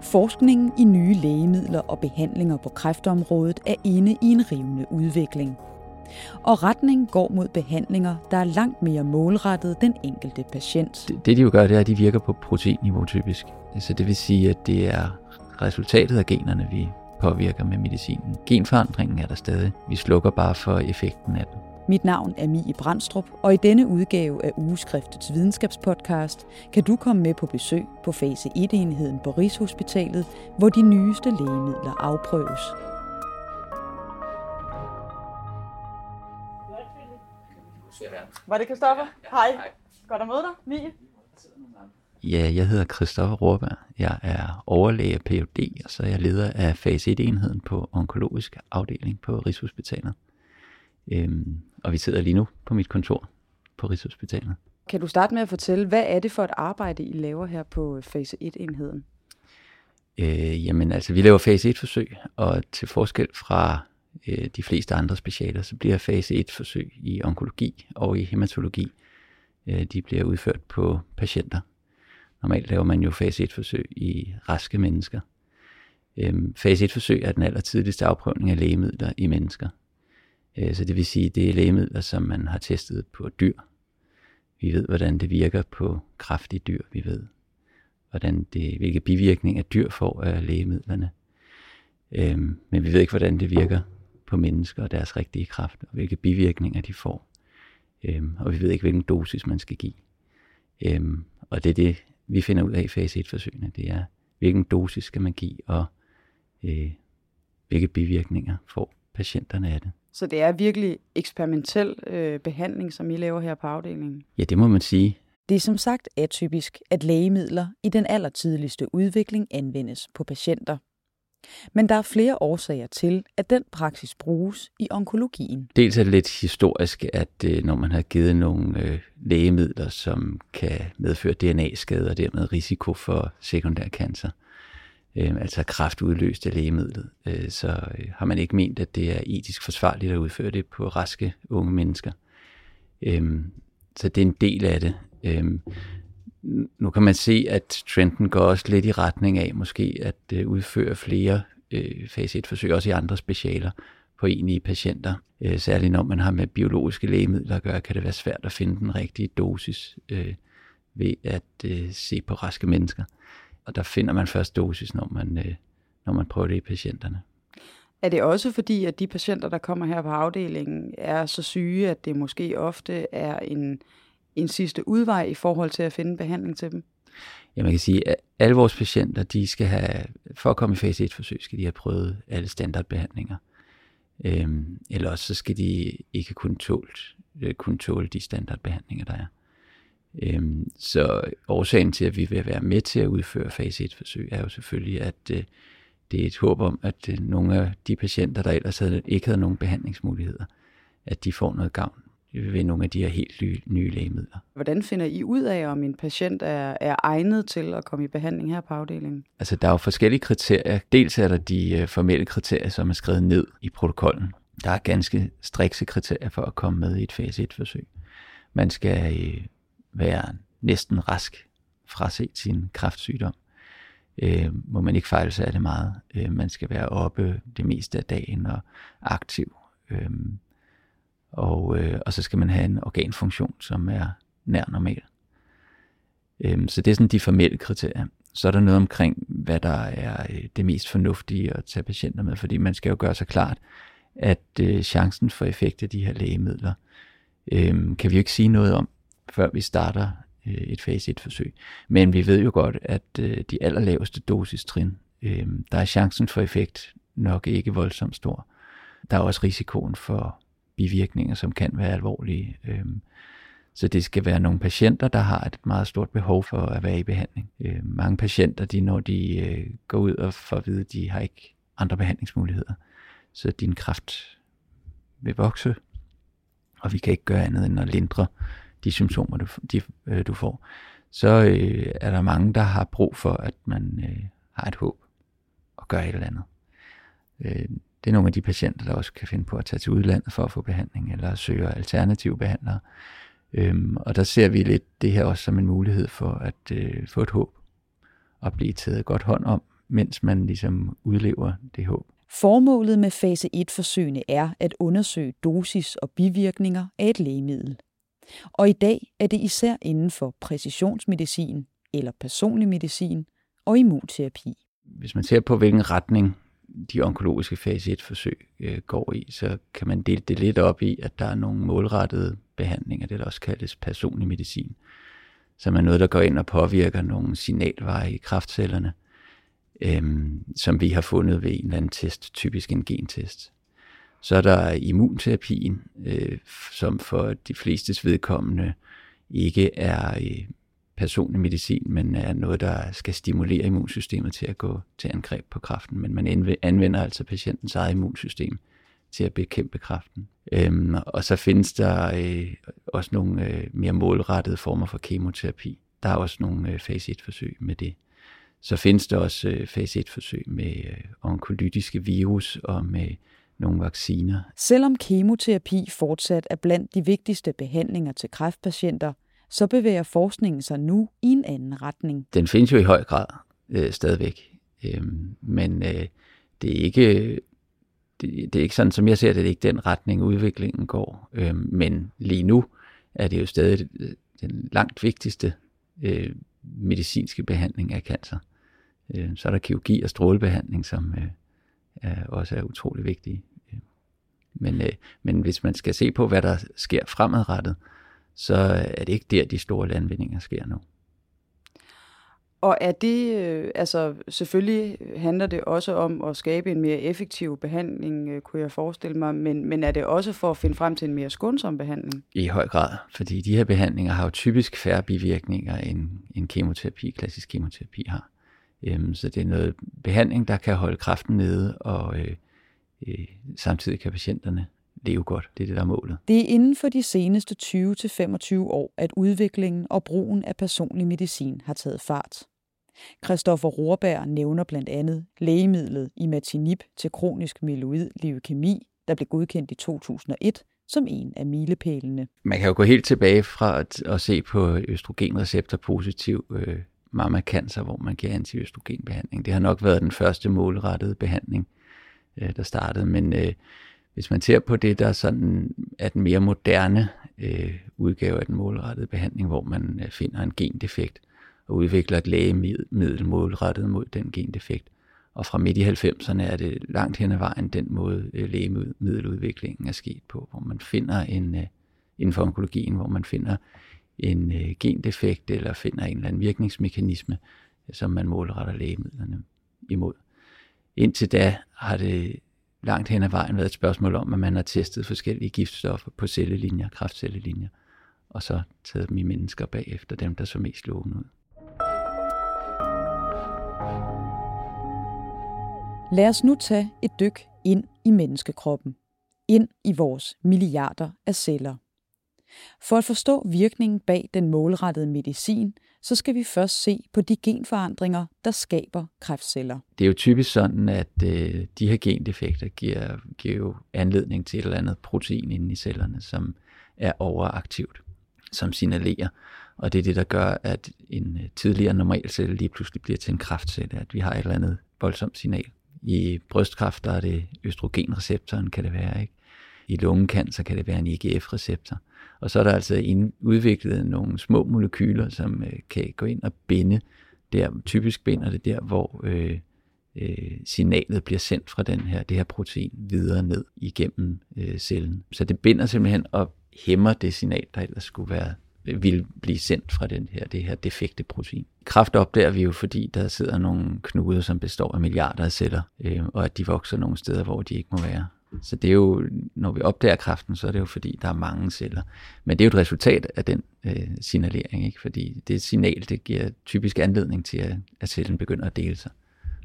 Forskningen i nye lægemidler og behandlinger på kræftområdet er inde i en rivende udvikling. Og retningen går mod behandlinger, der er langt mere målrettet den enkelte patient. Det, det de jo gør, det er, at de virker på proteinniveau typisk. Så det vil sige, at det er resultatet af generne, vi påvirker med medicinen. Genforandringen er der stadig. Vi slukker bare for effekten af den. Mit navn er Mie Brandstrup, og i denne udgave af Ugeskriftets videnskabspodcast kan du komme med på besøg på fase 1-enheden på Rigshospitalet, hvor de nyeste lægemidler afprøves. Var det Kristoffer? Hej. Godt at møde dig, Mie. Ja, jeg hedder Christoffer Rohrberg. Jeg er overlæge af Ph.D., og så er jeg leder af fase 1-enheden på onkologisk afdeling på Rigshospitalet. Øhm, og vi sidder lige nu på mit kontor på Rigshospitalet. Kan du starte med at fortælle, hvad er det for et arbejde, I laver her på fase 1-enheden? Øh, jamen altså, vi laver fase 1-forsøg, og til forskel fra øh, de fleste andre specialer, så bliver fase 1-forsøg i onkologi og i hematologi, øh, de bliver udført på patienter. Normalt laver man jo fase 1-forsøg i raske mennesker. Øh, fase 1-forsøg er den allertidligste afprøvning af lægemidler i mennesker. Øh, så det vil sige, det er lægemidler, som man har testet på dyr. Vi ved, hvordan det virker på kraftige dyr. Vi ved, hvordan det, hvilke bivirkninger dyr får af lægemidlerne. Øhm, men vi ved ikke, hvordan det virker på mennesker og deres rigtige kraft, og hvilke bivirkninger de får. Øhm, og vi ved ikke, hvilken dosis man skal give. Øhm, og det er det, vi finder ud af i fase 1-forsøgene. Det er, hvilken dosis skal man give, og øh, hvilke bivirkninger får patienterne af det. Så det er virkelig eksperimentel øh, behandling, som I laver her på afdelingen? Ja, det må man sige. Det er som sagt atypisk, at lægemidler i den allertidligste udvikling anvendes på patienter. Men der er flere årsager til, at den praksis bruges i onkologien. Dels er det lidt historisk, at øh, når man har givet nogle øh, lægemidler, som kan medføre DNA-skade og dermed risiko for sekundær cancer, øh, altså kraftudløst af lægemidlet, øh, så øh, har man ikke ment, at det er etisk forsvarligt at udføre det på raske unge mennesker. Øh, så det er en del af det. Øh, nu kan man se, at trenden går også lidt i retning af måske at øh, udføre flere øh, fase 1-forsøg, også i andre specialer, på enige patienter. Øh, særligt når man har med biologiske lægemidler at gøre, kan det være svært at finde den rigtige dosis øh, ved at øh, se på raske mennesker. Og der finder man først dosis, når man, øh, når man prøver det i patienterne. Er det også fordi, at de patienter, der kommer her på afdelingen, er så syge, at det måske ofte er en, en sidste udvej i forhold til at finde behandling til dem? Ja, man kan sige, at alle vores patienter, de skal have, for at komme i fase 1-forsøg, skal de have prøvet alle standardbehandlinger. Øhm, eller også så skal de ikke kunne tåle, øh, kunne tåle de standardbehandlinger, der er. Øhm, så årsagen til, at vi vil være med til at udføre fase 1-forsøg, er jo selvfølgelig, at øh, det er et håb om, at øh, nogle af de patienter, der ellers havde, ikke havde nogen behandlingsmuligheder, at de får noget gavn ved nogle af de her helt nye, nye lægemidler. Hvordan finder I ud af, om en patient er, er egnet til at komme i behandling her på afdelingen? Altså, der er jo forskellige kriterier. Dels er der de øh, formelle kriterier, som er skrevet ned i protokollen. Der er ganske strikse kriterier for at komme med i et fase 1-forsøg. Man skal øh, være næsten rask fra set sin kræftsygdom. Øh, må man ikke fejle sig af det meget. Øh, man skal være oppe det meste af dagen og aktiv. Øh, og, øh, og så skal man have en organfunktion, som er nær normal. Øh, så det er sådan de formelle kriterier. Så er der noget omkring, hvad der er øh, det mest fornuftige at tage patienter med, fordi man skal jo gøre sig klart, at øh, chancen for effekt af de her lægemidler, øh, kan vi jo ikke sige noget om, før vi starter øh, et fase 1-forsøg. Men vi ved jo godt, at øh, de allerlaveste dosistrin, øh, der er chancen for effekt nok ikke voldsomt stor. Der er også risikoen for bivirkninger, som kan være alvorlige. Øh, så det skal være nogle patienter, der har et meget stort behov for at være i behandling. Øh, mange patienter, de, når de øh, går ud og får at vide, de har ikke andre behandlingsmuligheder, så din kraft vil vokse, og vi kan ikke gøre andet end at lindre de symptomer, du, de, øh, du får, så øh, er der mange, der har brug for, at man øh, har et håb og gør et eller andet. Øh, det er nogle af de patienter, der også kan finde på at tage til udlandet for at få behandling, eller søge alternative behandlere. Øhm, og der ser vi lidt det her også som en mulighed for at øh, få et håb og blive taget godt hånd om mens man ligesom udlever det håb. Formålet med fase 1-forsøgene er at undersøge dosis og bivirkninger af et lægemiddel. Og i dag er det især inden for præcisionsmedicin eller personlig medicin og immunterapi. Hvis man ser på, hvilken retning de onkologiske fase 1-forsøg øh, går i, så kan man dele det lidt op i, at der er nogle målrettede behandlinger, det der også kaldes personlig medicin, som er noget, der går ind og påvirker nogle signalveje i kraftcellerne, øhm, som vi har fundet ved en eller anden test, typisk en gentest. Så er der immunterapien, øh, som for de flestes vedkommende ikke er øh, personlig medicin, men er noget, der skal stimulere immunsystemet til at gå til angreb på kræften. Men man anvender altså patientens eget immunsystem til at bekæmpe kræften. Øhm, og så findes der øh, også nogle øh, mere målrettede former for kemoterapi. Der er også nogle øh, fase 1-forsøg med det. Så findes der også øh, fase 1-forsøg med øh, onkolytiske virus og med nogle vacciner. Selvom kemoterapi fortsat er blandt de vigtigste behandlinger til kræftpatienter, så bevæger forskningen sig nu i en anden retning. Den findes jo i høj grad øh, stadigvæk, øh, men øh, det er ikke det, det er ikke sådan, som jeg ser det, det er ikke den retning, udviklingen går. Øh, men lige nu er det jo stadig den langt vigtigste øh, medicinske behandling af cancer. Øh, så er der kirurgi og strålebehandling, som øh, er, også er utrolig vigtige. Men, øh, men hvis man skal se på, hvad der sker fremadrettet, så er det ikke der, de store landvindinger sker nu. Og er det, øh, altså selvfølgelig handler det også om at skabe en mere effektiv behandling, øh, kunne jeg forestille mig, men, men er det også for at finde frem til en mere skånsom behandling? I høj grad, fordi de her behandlinger har jo typisk færre bivirkninger, end, end kemoterapi, klassisk kemoterapi har. Øhm, så det er noget behandling, der kan holde kræften nede, og øh, øh, samtidig kan patienterne leve godt. Det er det, der er målet. Det er inden for de seneste 20-25 år, at udviklingen og brugen af personlig medicin har taget fart. Christoffer Rohrberg nævner blandt andet lægemidlet imatinib til kronisk myeloid leukemi, der blev godkendt i 2001 som en af milepælene. Man kan jo gå helt tilbage fra at, at se på østrogenreceptor positiv øh, mammakancer, hvor man giver antiøstrogenbehandling. Det har nok været den første målrettede behandling, øh, der startede, men øh, hvis man ser på det, der sådan er den mere moderne øh, udgave af den målrettede behandling, hvor man øh, finder en gendefekt og udvikler et lægemiddel målrettet mod den gendefekt. Og fra midt i 90'erne er det langt hen ad vejen den måde øh, lægemiddeludviklingen er sket på, hvor man finder en, øh, inden for onkologien, hvor man finder en øh, gendefekt eller finder en eller anden virkningsmekanisme, som man målretter lægemidlerne imod. Indtil da har det langt hen ad vejen været et spørgsmål om, at man har testet forskellige giftstoffer på cellelinjer, kraftcellelinjer, og så taget dem i mennesker bagefter, dem der så mest lovende ud. Lad os nu tage et dyk ind i menneskekroppen. Ind i vores milliarder af celler. For at forstå virkningen bag den målrettede medicin, så skal vi først se på de genforandringer, der skaber kræftceller. Det er jo typisk sådan, at øh, de her gendefekter giver, giver jo anledning til et eller andet protein inde i cellerne, som er overaktivt, som signalerer. Og det er det, der gør, at en tidligere tidligere normalcelle lige pludselig bliver til en kræftcelle, at vi har et eller andet voldsomt signal. I brystkræft der er det østrogenreceptoren, kan det være. Ikke? I lungekancer kan det være en IGF-receptor. Og så er der altså udviklet nogle små molekyler, som øh, kan gå ind og binde der, typisk binder det der, hvor øh, øh, signalet bliver sendt fra den her, det her protein videre ned igennem øh, cellen. Så det binder simpelthen og hæmmer det signal, der ellers skulle være øh, vil blive sendt fra den her, det her defekte protein. Kraft opdager vi jo, fordi der sidder nogle knuder, som består af milliarder af celler, øh, og at de vokser nogle steder, hvor de ikke må være. Så det er jo, når vi opdager kræften, så er det jo fordi, der er mange celler. Men det er jo et resultat af den øh, signalering, ikke? fordi det signal, det giver typisk anledning til, at, at cellen begynder at dele sig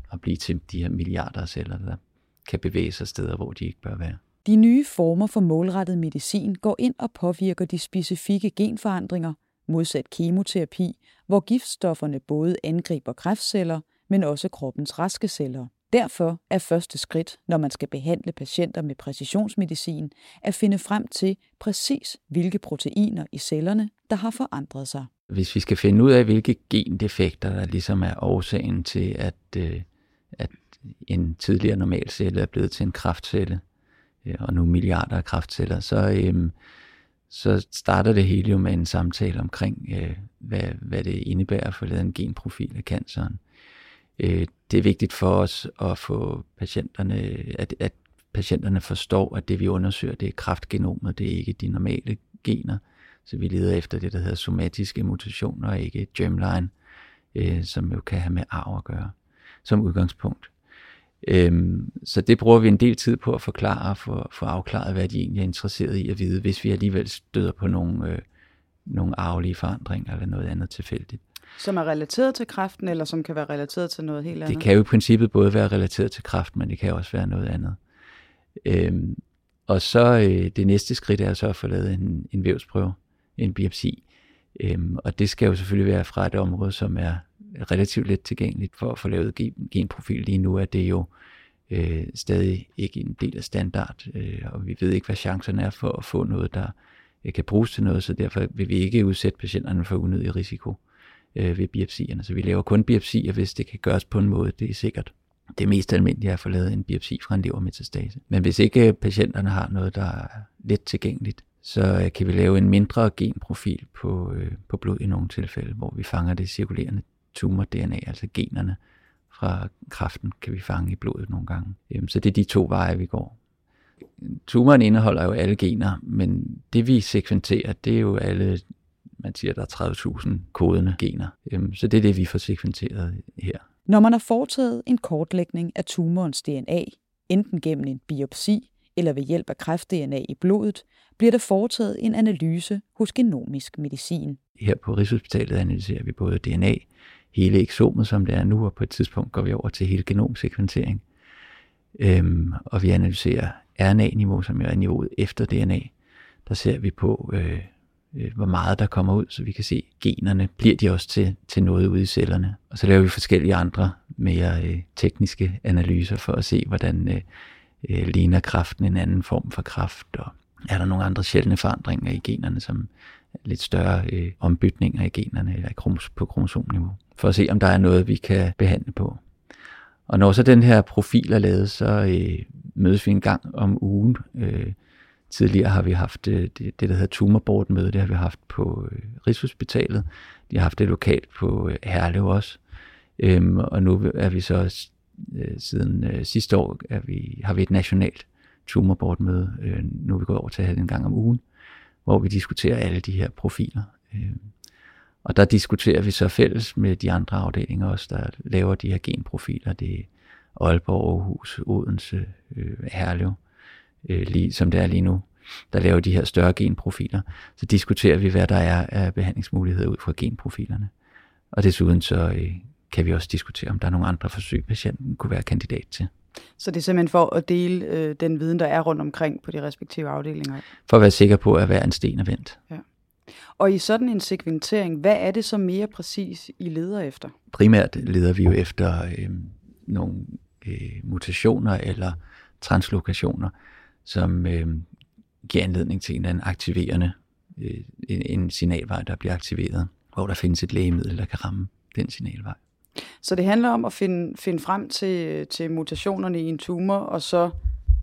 og blive til de her milliarder af celler, der kan bevæge sig steder, hvor de ikke bør være. De nye former for målrettet medicin går ind og påvirker de specifikke genforandringer, modsat kemoterapi, hvor giftstofferne både angriber kræftceller, men også kroppens raske celler. Derfor er første skridt, når man skal behandle patienter med præcisionsmedicin, at finde frem til præcis hvilke proteiner i cellerne, der har forandret sig. Hvis vi skal finde ud af, hvilke gendefekter, der ligesom er årsagen til, at, øh, at en tidligere normalcelle er blevet til en kraftcelle, øh, og nu milliarder af kraftceller, så, øh, så starter det hele jo med en samtale omkring, øh, hvad, hvad det indebærer for at lave en genprofil af canceren. Øh, det er vigtigt for os at få patienterne, at, at patienterne forstår, at det vi undersøger, det er kraftgenomet, det er ikke de normale gener. Så vi leder efter det, der hedder somatiske mutationer, og ikke germline, øh, som jo kan have med arv at gøre, som udgangspunkt. Øhm, så det bruger vi en del tid på at forklare og få, få afklaret, hvad de egentlig er interesseret i at vide, hvis vi alligevel støder på nogle, øh, nogle arvelige forandringer eller noget andet tilfældigt. Som er relateret til kræften, eller som kan være relateret til noget helt andet? Det kan jo i princippet både være relateret til kræft, men det kan også være noget andet. Øhm, og så øh, det næste skridt er så at få lavet en, en vævsprøve, en biopsi. Øhm, og det skal jo selvfølgelig være fra et område, som er relativt let tilgængeligt for at få lavet gen, genprofil. Lige nu er det jo øh, stadig ikke en del af standard, øh, og vi ved ikke, hvad chancerne er for at få noget, der øh, kan bruges til noget, så derfor vil vi ikke udsætte patienterne for unødig risiko øh, ved biopsierne. Så vi laver kun biopsier, hvis det kan gøres på en måde, det er sikkert. Det mest almindelige er at få lavet en biopsi fra en levermetastase. Men hvis ikke øh, patienterne har noget, der er let tilgængeligt, så øh, kan vi lave en mindre genprofil på, øh, på blod i nogle tilfælde, hvor vi fanger det cirkulerende tumor-DNA, altså generne fra kræften, kan vi fange i blodet nogle gange. Øhm, så det er de to veje, vi går. Tumoren indeholder jo alle gener, men det vi sekventerer, det er jo alle, man siger, der er 30.000 kodende gener. Så det er det, vi får sekventeret her. Når man har foretaget en kortlægning af tumorens DNA, enten gennem en biopsi eller ved hjælp af kræft-DNA i blodet, bliver der foretaget en analyse hos genomisk medicin. Her på Rigshospitalet analyserer vi både DNA, hele eksomet, som det er nu, og på et tidspunkt går vi over til hele genomsekventering. Øhm, og vi analyserer RNA-niveau, som er niveauet efter DNA. Der ser vi på, øh, øh, hvor meget der kommer ud, så vi kan se generne. Bliver de også til, til noget ude i cellerne? Og så laver vi forskellige andre mere øh, tekniske analyser for at se, hvordan øh, øh, ligner kraften en anden form for kraft, og er der nogle andre sjældne forandringer i generne, som lidt større øh, ombytninger i generne eller kromos, på kromosomniveau, for at se, om der er noget, vi kan behandle på. Og når så den her profil er lavet, så øh, mødes vi en gang om ugen. Øh, tidligere har vi haft øh, det, det, der hedder tumorboard-møde, det har vi haft på øh, Rigshospitalet. De har haft det lokalt på øh, Herlev også. Øhm, og nu er vi så øh, siden øh, sidste år er vi, har vi et nationalt tumorboard-møde. Øh, nu er vi gået over til at have det en gang om ugen hvor vi diskuterer alle de her profiler. Øh, og der diskuterer vi så fælles med de andre afdelinger også, der laver de her genprofiler. Det er Aalborg, Aarhus, Odense, øh, Herlev, øh, lige, som det er lige nu. Der laver de her større genprofiler. Så diskuterer vi, hvad der er af behandlingsmuligheder ud fra genprofilerne. Og desuden så kan vi også diskutere, om der er nogle andre forsøg, patienten kunne være kandidat til. Så det er simpelthen for at dele øh, den viden, der er rundt omkring på de respektive afdelinger? For at være sikker på, at hver en sten er vendt. Ja. Og i sådan en sekventering, hvad er det så mere præcis, I leder efter? Primært leder vi jo efter øh, nogle øh, mutationer eller translokationer, som øh, giver anledning til en eller anden aktiverende, øh, en, en signalvej, der bliver aktiveret, hvor der findes et lægemiddel, der kan ramme den signalvej. Så det handler om at finde, finde frem til, til mutationerne i en tumor, og så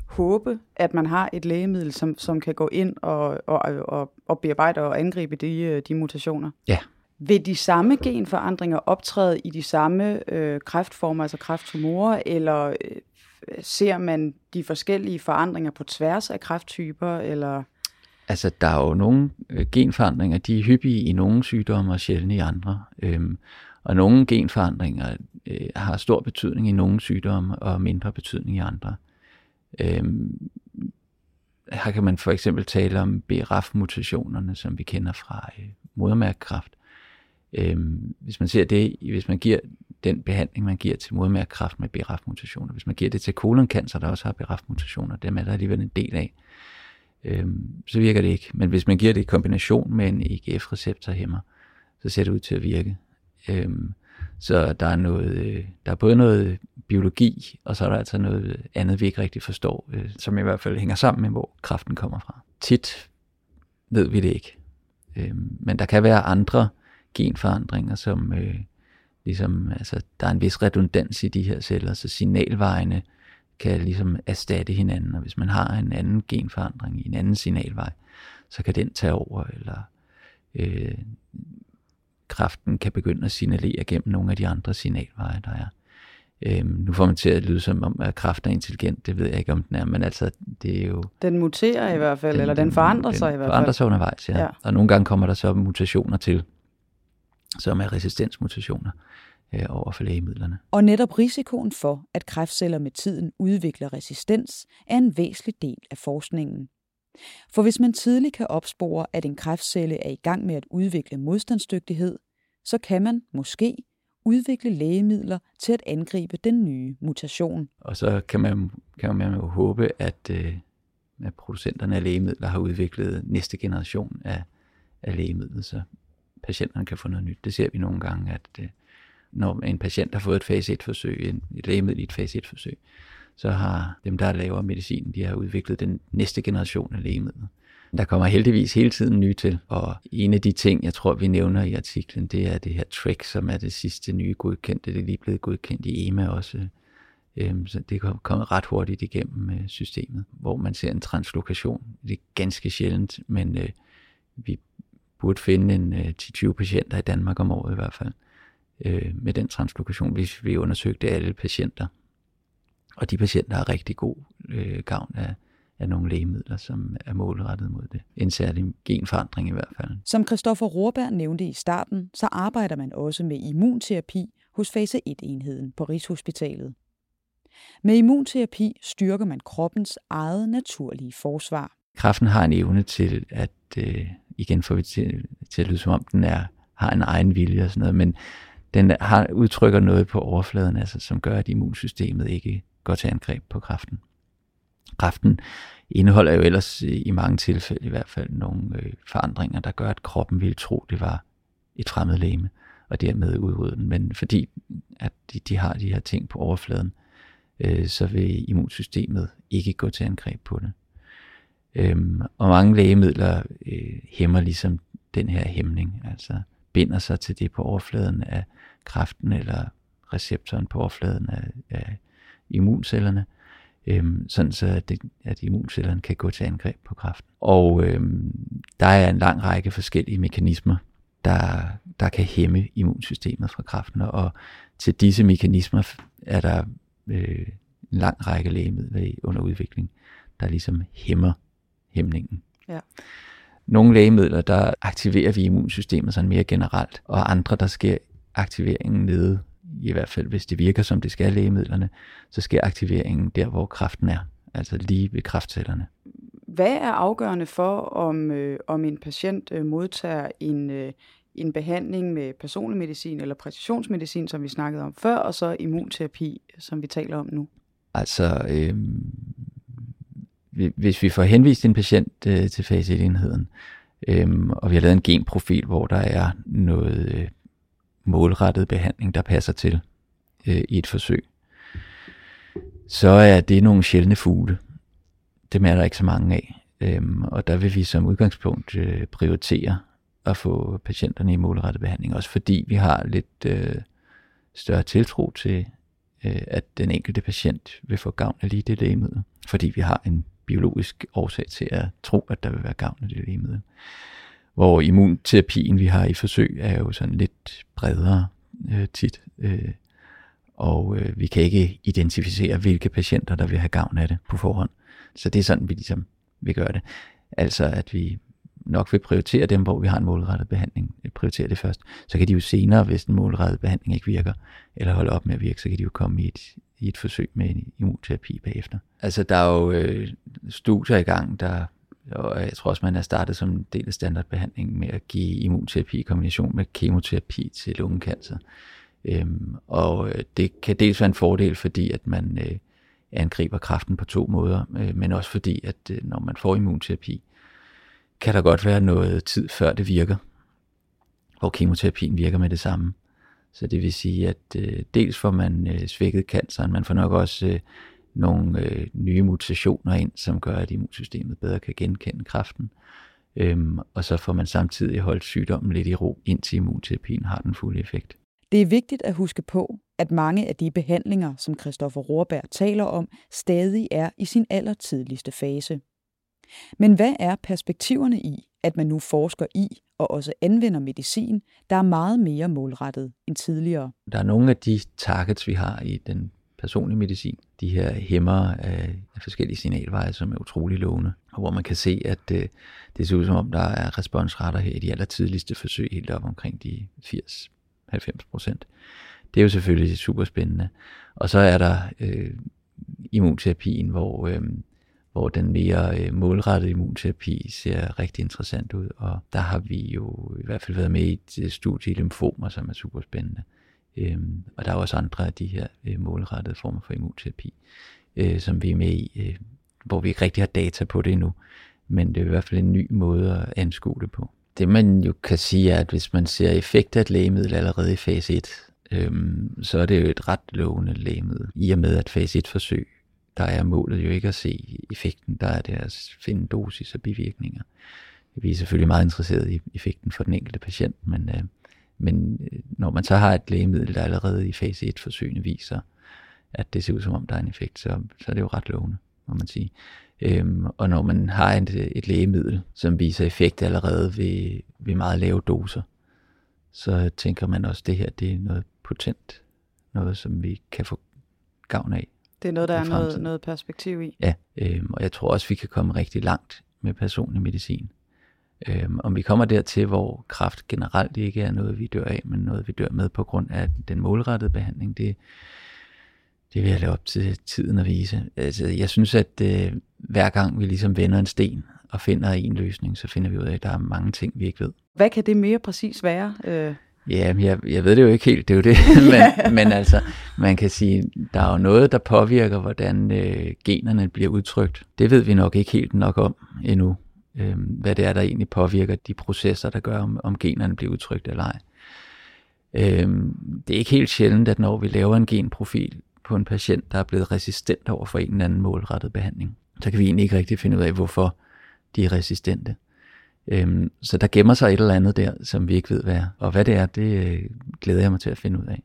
håbe, at man har et lægemiddel, som, som kan gå ind og, og, og, og bearbejde og angribe de, de mutationer. Ja. Vil de samme genforandringer optræde i de samme øh, kræftformer, altså kræfttumorer, eller øh, ser man de forskellige forandringer på tværs af kræfttyper, eller... Altså, der er jo nogle øh, genforandringer, de er hyppige i nogle sygdomme og sjældne i andre. Øhm, og nogle genforandringer øh, har stor betydning i nogle sygdomme og mindre betydning i andre. Øhm, her kan man for eksempel tale om BRAF-mutationerne, som vi kender fra øh, modermærkekræft. Øhm, hvis man ser det, hvis man giver den behandling, man giver til modermærkekræft med BRAF-mutationer, hvis man giver det til koloncancer, der også har BRAF-mutationer, dem er der alligevel en del af, øhm, så virker det ikke. Men hvis man giver det i kombination med en EGF-receptorhæmmer, så ser det ud til at virke. Øhm, så der er, noget, øh, der er både noget biologi, og så er der altså noget andet, vi ikke rigtig forstår, øh, som i hvert fald hænger sammen med, hvor kraften kommer fra. Tit ved vi det ikke. Øhm, men der kan være andre genforandringer, som, øh, ligesom, altså, der er en vis redundans i de her celler, så signalvejene kan ligesom erstatte hinanden, og hvis man har en anden genforandring i en anden signalvej, så kan den tage over, eller øh, kraften kan begynde at signalere gennem nogle af de andre signalveje, der er. Øhm, nu får man til at lyde som om, at kraften er intelligent. Det ved jeg ikke, om den er, men altså, det er jo... Den muterer i hvert fald, den, eller den forandrer den, sig i hvert fald. forandrer sig undervejs, ja. ja. Og nogle gange kommer der så mutationer til, som er resistensmutationer øh, over for lægemidlerne. Og netop risikoen for, at kræftceller med tiden udvikler resistens, er en væsentlig del af forskningen. For hvis man tidligt kan opspore, at en kræftcelle er i gang med at udvikle modstandsdygtighed, så kan man måske udvikle lægemidler til at angribe den nye mutation. Og så kan man, kan man jo håbe, at, øh, at producenterne af lægemidler har udviklet næste generation af, af lægemidler, så patienterne kan få noget nyt. Det ser vi nogle gange, at øh, når en patient har fået et fase 1-forsøg, et lægemiddel i et fase 1-forsøg, så har dem, der laver medicin, de har udviklet den næste generation af lægemidler. Der kommer heldigvis hele tiden nye til, og en af de ting, jeg tror, vi nævner i artiklen, det er det her TREC, som er det sidste nye godkendte. Det er lige blevet godkendt i EMA også. Øhm, så det er kommet ret hurtigt igennem øh, systemet, hvor man ser en translokation. Det er ganske sjældent, men øh, vi burde finde en øh, 10-20 patienter i Danmark om året i hvert fald øh, med den translokation, hvis vi undersøgte alle patienter. Og de patienter har rigtig god øh, gavn af, af nogle lægemidler, som er målrettet mod det. En særlig genforandring i hvert fald. Som Christoffer Rohrberg nævnte i starten, så arbejder man også med immunterapi hos fase 1-enheden på Rigshospitalet. Med immunterapi styrker man kroppens eget naturlige forsvar. Kræften har en evne til at, øh, igen får vi til, til at lyde som om den er, har en egen vilje og sådan noget, men den har, udtrykker noget på overfladen, altså, som gør, at immunsystemet ikke går til angreb på kræften. Kræften indeholder jo ellers øh, i mange tilfælde i hvert fald nogle øh, forandringer, der gør, at kroppen ville tro, det var et fremmed læme, og dermed udrydde den. Men fordi at de, de har de her ting på overfladen, øh, så vil immunsystemet ikke gå til angreb på det. Øhm, og mange lægemidler øh, hæmmer ligesom den her hæmning, altså binder sig til det på overfladen af kræften eller receptoren på overfladen af, af immuncellerne, øhm, sådan så at, det, at immuncellerne kan gå til angreb på kræften. Og øhm, der er en lang række forskellige mekanismer, der, der kan hæmme immunsystemet fra kræften, og til disse mekanismer er der øh, en lang række lægemidler under udvikling, der ligesom hæmmer hæmningen. Ja. Nogle lægemidler, der aktiverer vi immunsystemet sådan mere generelt, og andre, der sker aktiveringen nede i hvert fald hvis det virker som det skal lægemidlerne, så sker aktiveringen der, hvor kraften er, altså lige ved kraftcellerne. Hvad er afgørende for, om, øh, om en patient øh, modtager en, øh, en behandling med personlig medicin eller præcisionsmedicin, som vi snakkede om før, og så immunterapi, som vi taler om nu? Altså, øh, hvis vi får henvist en patient øh, til fase 1-enheden, øh, og vi har lavet en genprofil, hvor der er noget øh, målrettet behandling, der passer til øh, i et forsøg, så er det nogle sjældne fugle. Dem er der ikke så mange af. Øhm, og der vil vi som udgangspunkt øh, prioritere at få patienterne i målrettet behandling, også fordi vi har lidt øh, større tiltro til, øh, at den enkelte patient vil få gavn af lige det lægemiddel, fordi vi har en biologisk årsag til at tro, at der vil være gavn af det lægemiddel hvor immunterapien, vi har i forsøg, er jo sådan lidt bredere øh, tit. Øh, og øh, vi kan ikke identificere, hvilke patienter, der vil have gavn af det på forhånd. Så det er sådan, vi ligesom vil gøre det. Altså, at vi nok vil prioritere dem, hvor vi har en målrettet behandling. Prioritere det først. Så kan de jo senere, hvis den målrettede behandling ikke virker, eller holder op med at virke, så kan de jo komme i et, i et forsøg med en immunterapi bagefter. Altså, der er jo øh, studier i gang, der og jeg tror også, man er startet som en del af standardbehandlingen med at give immunterapi i kombination med kemoterapi til lungekancer. Øhm, og øh, det kan dels være en fordel, fordi at man øh, angriber kræften på to måder, øh, men også fordi, at øh, når man får immunterapi, kan der godt være noget tid før det virker, hvor kemoterapien virker med det samme. Så det vil sige, at øh, dels får man øh, svækket canceren, man får nok også øh, nogle øh, nye mutationer ind, som gør, at immunsystemet bedre kan genkende kræften. Øhm, og så får man samtidig holdt sygdommen lidt i ro, indtil immunterapien har den fulde effekt. Det er vigtigt at huske på, at mange af de behandlinger, som Christoffer Rohrberg taler om, stadig er i sin allertidligste fase. Men hvad er perspektiverne i, at man nu forsker i og også anvender medicin, der er meget mere målrettet end tidligere? Der er nogle af de targets, vi har i den personlige medicin, de her hæmmer af, forskellige signalveje, som er utrolig lovende, og hvor man kan se, at øh, det ser ud som om, der er responsretter her i de allertidligste forsøg, helt op omkring de 80-90 procent. Det er jo selvfølgelig super spændende. Og så er der øh, immunterapien, hvor, øh, hvor den mere øh, målrettede immunterapi ser rigtig interessant ud. Og der har vi jo i hvert fald været med i et øh, studie i lymfomer, som er super spændende. Øhm, og der er også andre af de her øh, målrettede former for immunterapi, øh, som vi er med i, øh, hvor vi ikke rigtig har data på det endnu. Men det er i hvert fald en ny måde at anskue det på. Det man jo kan sige er, at hvis man ser effekt af et lægemiddel allerede i fase 1, øhm, så er det jo et ret lovende lægemiddel. I og med at fase 1 forsøg, der er målet jo ikke at se effekten, der er det at finde dosis og bivirkninger. Vi er selvfølgelig meget interesseret i effekten for den enkelte patient, men, øh, men øh, når man så har et lægemiddel, der allerede i fase 1 forsøgene viser, at det ser ud som om der er en effekt, så, så er det jo ret lovende, må man sige. Øhm, og når man har et, et lægemiddel, som viser effekt allerede ved, ved meget lave doser, så tænker man også, at det her det er noget potent, noget som vi kan få gavn af. Det er noget, der er noget, noget perspektiv i. Ja, øhm, og jeg tror også, vi kan komme rigtig langt med personlig medicin. Øhm, om vi kommer dertil, hvor kraft generelt ikke er noget, vi dør af, men noget, vi dør med på grund af den målrettede behandling, det, det vil jeg lade op til tiden at vise. Altså, jeg synes, at øh, hver gang vi ligesom vender en sten og finder en løsning, så finder vi ud af, at der er mange ting, vi ikke ved. Hvad kan det mere præcis være? Øh... Ja, jeg, jeg ved det jo ikke helt, det er jo det. men, men altså, man kan sige, der er jo noget, der påvirker, hvordan øh, generne bliver udtrykt. Det ved vi nok ikke helt nok om endnu, øh, hvad det er, der egentlig påvirker de processer, der gør, om, om generne bliver udtrykt eller ej. Øh, det er ikke helt sjældent, at når vi laver en genprofil, på en patient, der er blevet resistent over for en eller anden målrettet behandling. Så kan vi egentlig ikke rigtig finde ud af, hvorfor de er resistente. Øhm, så der gemmer sig et eller andet der, som vi ikke ved, hvad er. Og hvad det er, det øh, glæder jeg mig til at finde ud af.